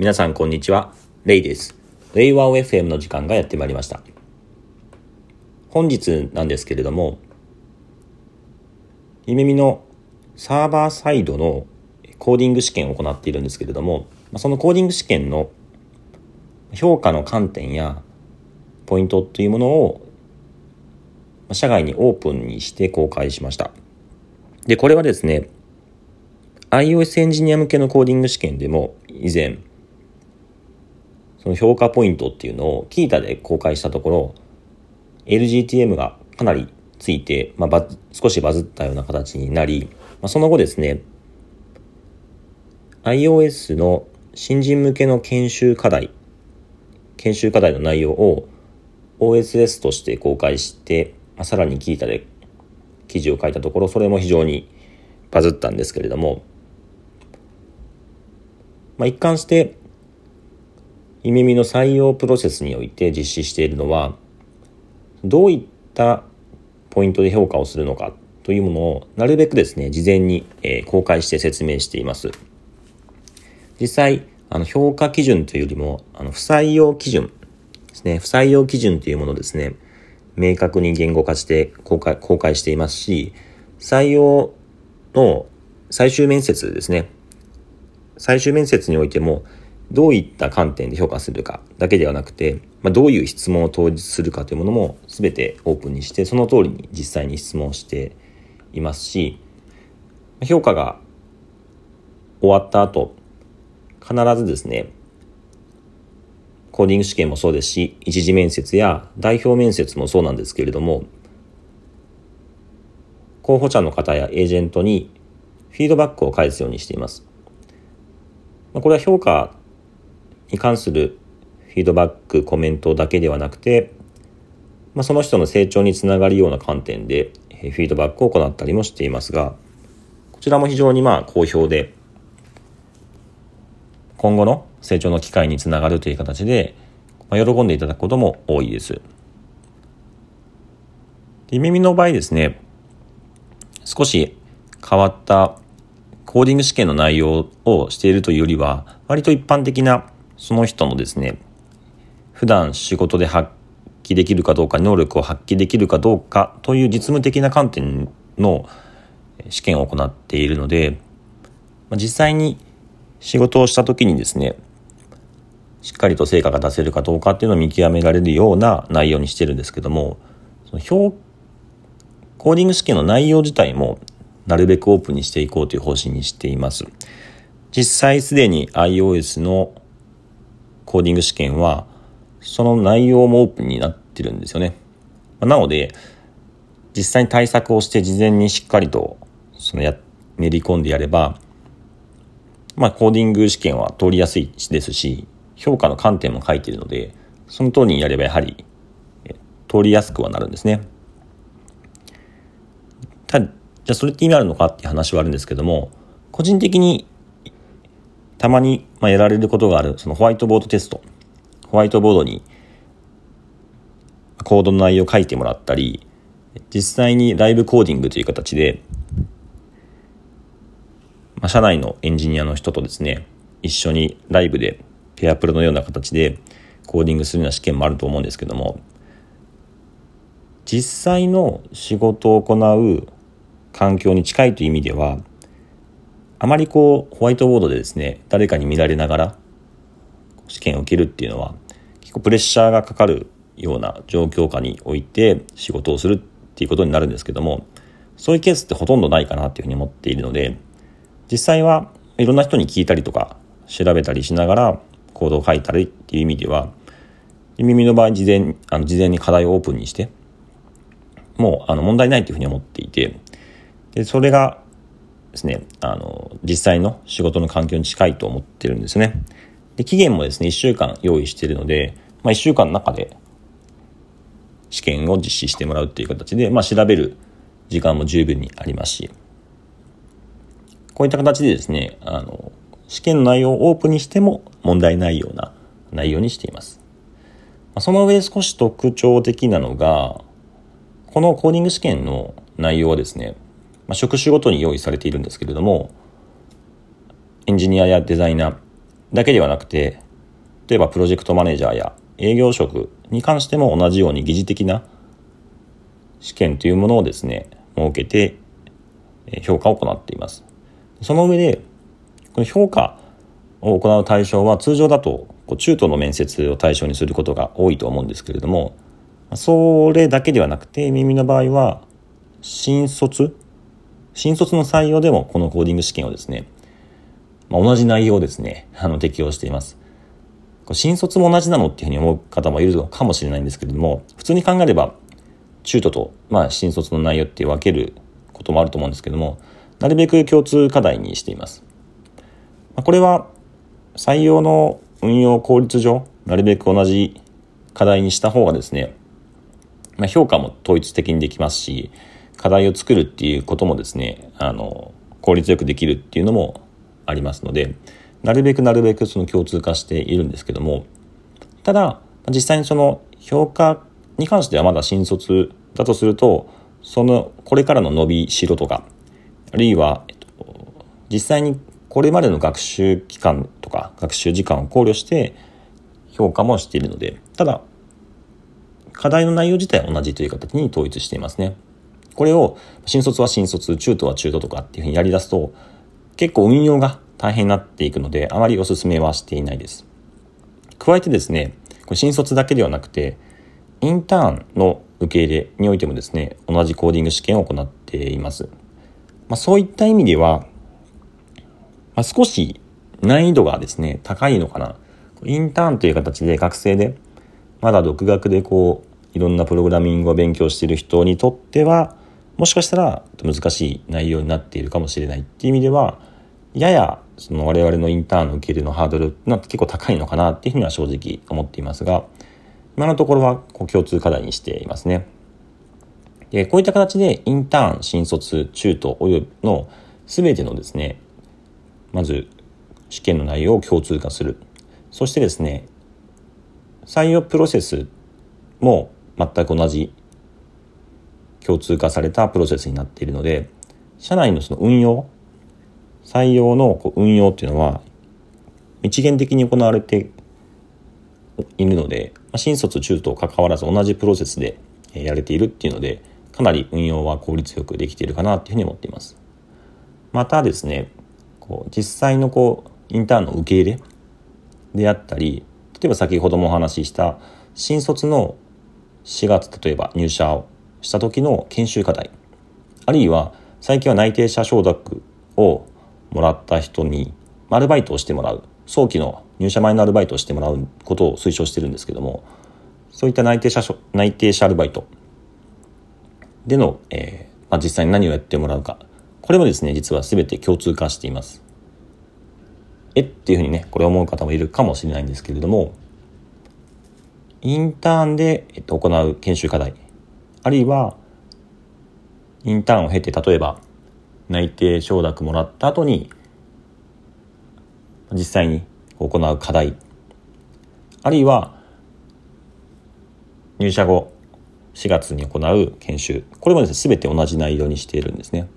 皆さんこんにちは。レイです。レイワオ FM の時間がやってまいりました。本日なんですけれども、イメミのサーバーサイドのコーディング試験を行っているんですけれども、そのコーディング試験の評価の観点やポイントというものを社外にオープンにして公開しました。で、これはですね、iOS エンジニア向けのコーディング試験でも以前その評価ポイントっていうのをキータで公開したところ LGTM がかなりついて、まあ、少しバズったような形になり、まあ、その後ですね iOS の新人向けの研修課題研修課題の内容を OSS として公開して、まあ、さらにキータで記事を書いたところそれも非常にバズったんですけれどもまあ、一貫してイメミの採用プロセスにおいて実施しているのはどういったポイントで評価をするのかというものをなるべくですね事前に、公開して説明しています。実際あの評価基準というよりもあの不採用基準ですね不採用基準というものをですね明確に言語化して公開公開していますし採用の最終面接ですね。最終面接においてもどういった観点で評価するかだけではなくて、まあ、どういう質問を当日するかというものも全てオープンにしてその通りに実際に質問していますし評価が終わった後必ずですねコーディング試験もそうですし一次面接や代表面接もそうなんですけれども候補者の方やエージェントにフィードバックを返すようにしています。これは評価に関するフィードバック、コメントだけではなくて、まあ、その人の成長につながるような観点でフィードバックを行ったりもしていますが、こちらも非常にまあ好評で、今後の成長の機会につながるという形で、まあ、喜んでいただくことも多いです。で耳の場合ですね、少し変わったコーディング試験の内容をしているというよりは、割と一般的なその人のですね、普段仕事で発揮できるかどうか、能力を発揮できるかどうかという実務的な観点の試験を行っているので、実際に仕事をした時にですね、しっかりと成果が出せるかどうかっていうのを見極められるような内容にしてるんですけども、その表コーディング試験の内容自体もなるべくオープンにしていこうという方針にしています。実際すでに iOS のコーディング試験は、その内容もオープンになってるんですよね。なので、実際に対策をして事前にしっかりとそのや練り込んでやれば、まあ、コーディング試験は通りやすいですし、評価の観点も書いているので、その通りにやればやはり通りやすくはなるんですね。ただ、じゃあそれって意味あるのかっていう話はあるんですけども、個人的にたまにまあやられることがある、そのホワイトボードテスト。ホワイトボードにコードの内容を書いてもらったり、実際にライブコーディングという形で、まあ、社内のエンジニアの人とですね、一緒にライブでペアプロのような形でコーディングするような試験もあると思うんですけども、実際の仕事を行う環境に近いという意味ではあまりこうホワイトボードでですね誰かに見られながら試験を受けるっていうのは結構プレッシャーがかかるような状況下において仕事をするっていうことになるんですけどもそういうケースってほとんどないかなっていうふうに思っているので実際はいろんな人に聞いたりとか調べたりしながらコードを書いたりっていう意味では耳の場合事前あの事前に課題をオープンにしてもうあの問題ないというふうに思っていてで、それがですね、あの、実際の仕事の環境に近いと思ってるんですね。で、期限もですね、1週間用意しているので、まあ、1週間の中で試験を実施してもらうっていう形で、まあ、調べる時間も十分にありますし、こういった形でですね、あの、試験の内容をオープンにしても問題ないような内容にしています。その上で少し特徴的なのが、このコーディング試験の内容はですね、まあ、職種ごとに用意されているんですけれどもエンジニアやデザイナーだけではなくて例えばプロジェクトマネージャーや営業職に関しても同じように疑似的な試験というものをですね設けて評価を行っています。その上でこの評価を行う対象は通常だと中途の面接を対象にすることが多いと思うんですけれどもそれだけではなくて耳の場合は新卒新卒の採用でもこのコーディング試験をですね、まあ、同じ内容をですねあの適用しています。新卒も同じなのっていうふうに思う方もいるのかもしれないんですけれども普通に考えれば中途と、まあ、新卒の内容って分けることもあると思うんですけどもなるべく共通課題にしています。まこれは採用の運用効率上なるべく同じ課題にした方がですね、まあ、評価も統一的にできますし課題を作るっていうこともですねあの効率よくできるっていうのもありますのでなるべくなるべくその共通化しているんですけどもただ実際にその評価に関してはまだ新卒だとするとそのこれからの伸びしろとかあるいは、えっと、実際にこれまでの学習期間とか学習時間を考慮して評価もしているのでただ課題の内容自体は同じという形に統一していますね。これを新卒は新卒中途は中途とかっていうふうにやり出すと結構運用が大変になっていくのであまりお勧めはしていないです。加えてですねこれ新卒だけではなくてインターンの受け入れにおいてもですね同じコーディング試験を行っています。まあ、そういった意味ではまあ、少し難易度がですね、高いのかな。インターンという形で学生で、まだ独学でこう、いろんなプログラミングを勉強している人にとっては、もしかしたら難しい内容になっているかもしれないっていう意味では、ややその我々のインターンの受け入れのハードルが結構高いのかなっていうふうには正直思っていますが、今のところはこう共通課題にしていますね。で、こういった形でインターン、新卒、中途およびの全てのですね、まず試験の内容を共通化するそしてですね採用プロセスも全く同じ共通化されたプロセスになっているので社内のその運用採用のこう運用っていうのは一元的に行われているのでま新卒中と関わらず同じプロセスでやれているっていうのでかなり運用は効率よくできているかなっていうふうに思っています。またですねこう実際のこうインターンの受け入れであったり例えば先ほどもお話しした新卒の4月例えば入社をした時の研修課題。あるいは最近は内定者承諾をもらった人にアルバイトをしてもらう。早期の入社前のアルバイトをしてもらうことを推奨してるんですけども。そういった内定者内定者アルバイトでの、えーまあ、実際に何をやってもらうか。これもですね、実は全て共通化しています。えっていうふうにね、これ思う方もいるかもしれないんですけれども、インターンで、えっと、行う研修課題、あるいは、インターンを経て、例えば、内定承諾もらった後に、実際に行う課題、あるいは、入社後4月に行う研修、これもですね、全て同じ内容にしているんですね。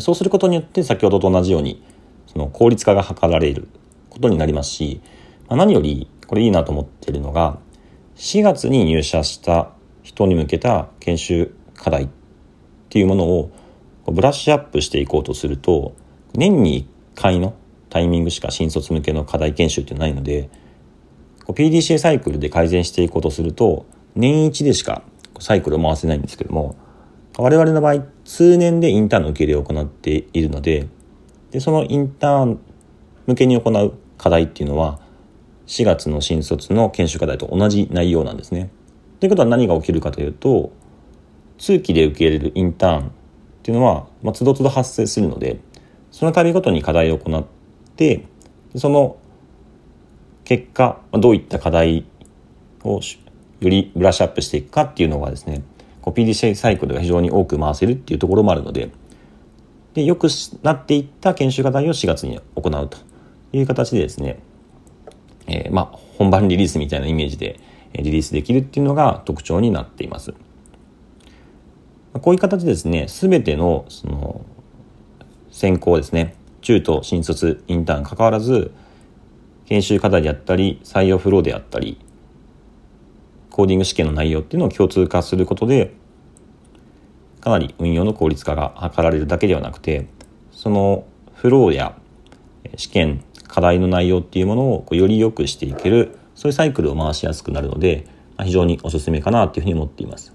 そうすることによって先ほどと同じようにその効率化が図られることになりますし、何よりこれいいなと思っているのが4月に入社した人に向けた研修課題っていうものをブラッシュアップしていこうとすると年に1回のタイミングしか新卒向けの課題研修ってないので PDCA サイクルで改善していこうとすると年一でしかサイクルを回せないんですけども我々の場合通年でインターンの受け入れを行っているのででそのインターン向けに行う課題っていうのは4月の新卒の研修課題と同じ内容なんですね。ということは何が起きるかというと通期で受け入れるインターンっていうのは、まあ、都度都度発生するのでその度ごとに課題を行ってその結果どういった課題をよりブラッシュアップしていくかっていうのがですねこう PDCA サイクルが非常に多く回せるっていうところもあるのででよくなっていった研修課題を4月に行うという形でですね、えー、まあ本番リリースみたいなイメージでリリースできるっていうのが特徴になっています。こういう形でですね、すべてのその選考ですね、中途新卒インターン関わらず、研修課題であったり採用フローであったりコーディング試験の内容っていうのを共通化することでかなり運用の効率化が図られるだけではなくてそのフローや試験課題の内容っていうものをより良くしていけるそういうサイクルを回しやすくなるので非常におすすめかなというふうに思っています。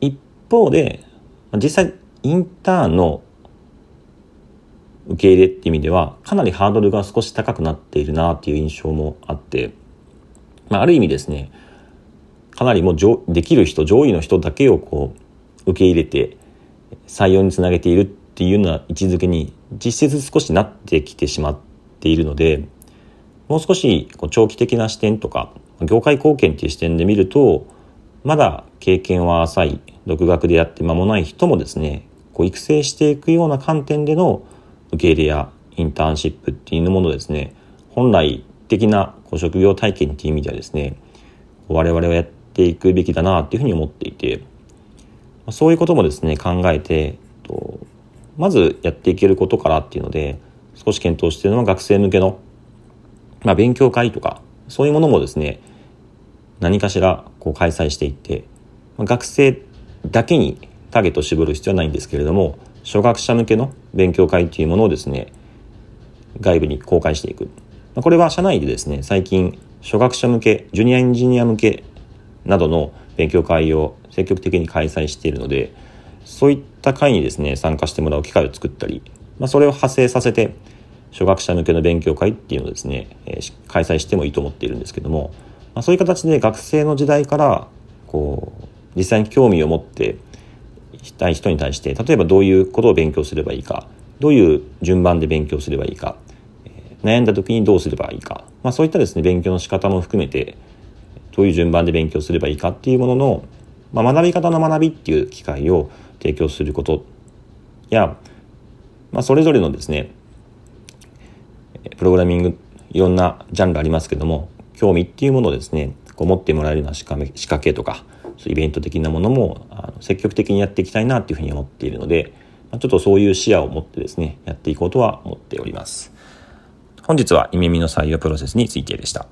一方で実際インターンの受け入れっていう意味ではかなりハードルが少し高くなっているなっていう印象もあって、まあ、ある意味ですねかなりもうできる人上位の人だけをこう受け入れて採用につなげているっていうような位置づけに実質少しなってきてしまっているのでもう少しこう長期的な視点とか業界貢献っていう視点で見るとまだ経験は浅い独学でやって間もない人もですねこう育成していくような観点での受け入れやインターンシップっていうものですね本来的なこう職業体験っていう意味ではですね我々はやっていくべきだなっていうふうに思っていてそういうこともですね考えてまずやっていけることからっていうので少し検討しているのは学生向けの、まあ、勉強会とかそういうものもですね何かしらこう開催していってま学生だけにターゲットを絞る必要はないんですけれども初学者向けの勉強会というものをですね外部に公開していく。まこれは社内でですね最近初学者向けジュニアエンジニア向けなどの勉強会を積極的に開催しているのでそういった会にですね参加してもらう機会を作ったり、まあ、それを派生させて初学者向けの勉強会っていうのをですね、えー、開催してもいいと思っているんですけども、まあ、そういう形で学生の時代からこう実際に興味を持ってしたい人に対して例えばどういうことを勉強すればいいかどういう順番で勉強すればいいか、悩んだ時にどうすればいいか、まあ、そういったですね勉強の仕方も含めてどういう順番で勉強すればいいかっていうものの、まあ、学び方の学びっていう機会を提供することや、まあ、それぞれのですねプログラミングいろんなジャンルありますけども興味っていうものをですねこう持ってもらえるような仕掛けとかイベント的なものもあの積極的にやっていきたいなっていうふうに思っているのでちょっとそういう視野を持ってですねやっていこうとは思っております。本日はイメミの採用プロセスについてでした。